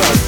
Club.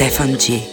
Stefan G.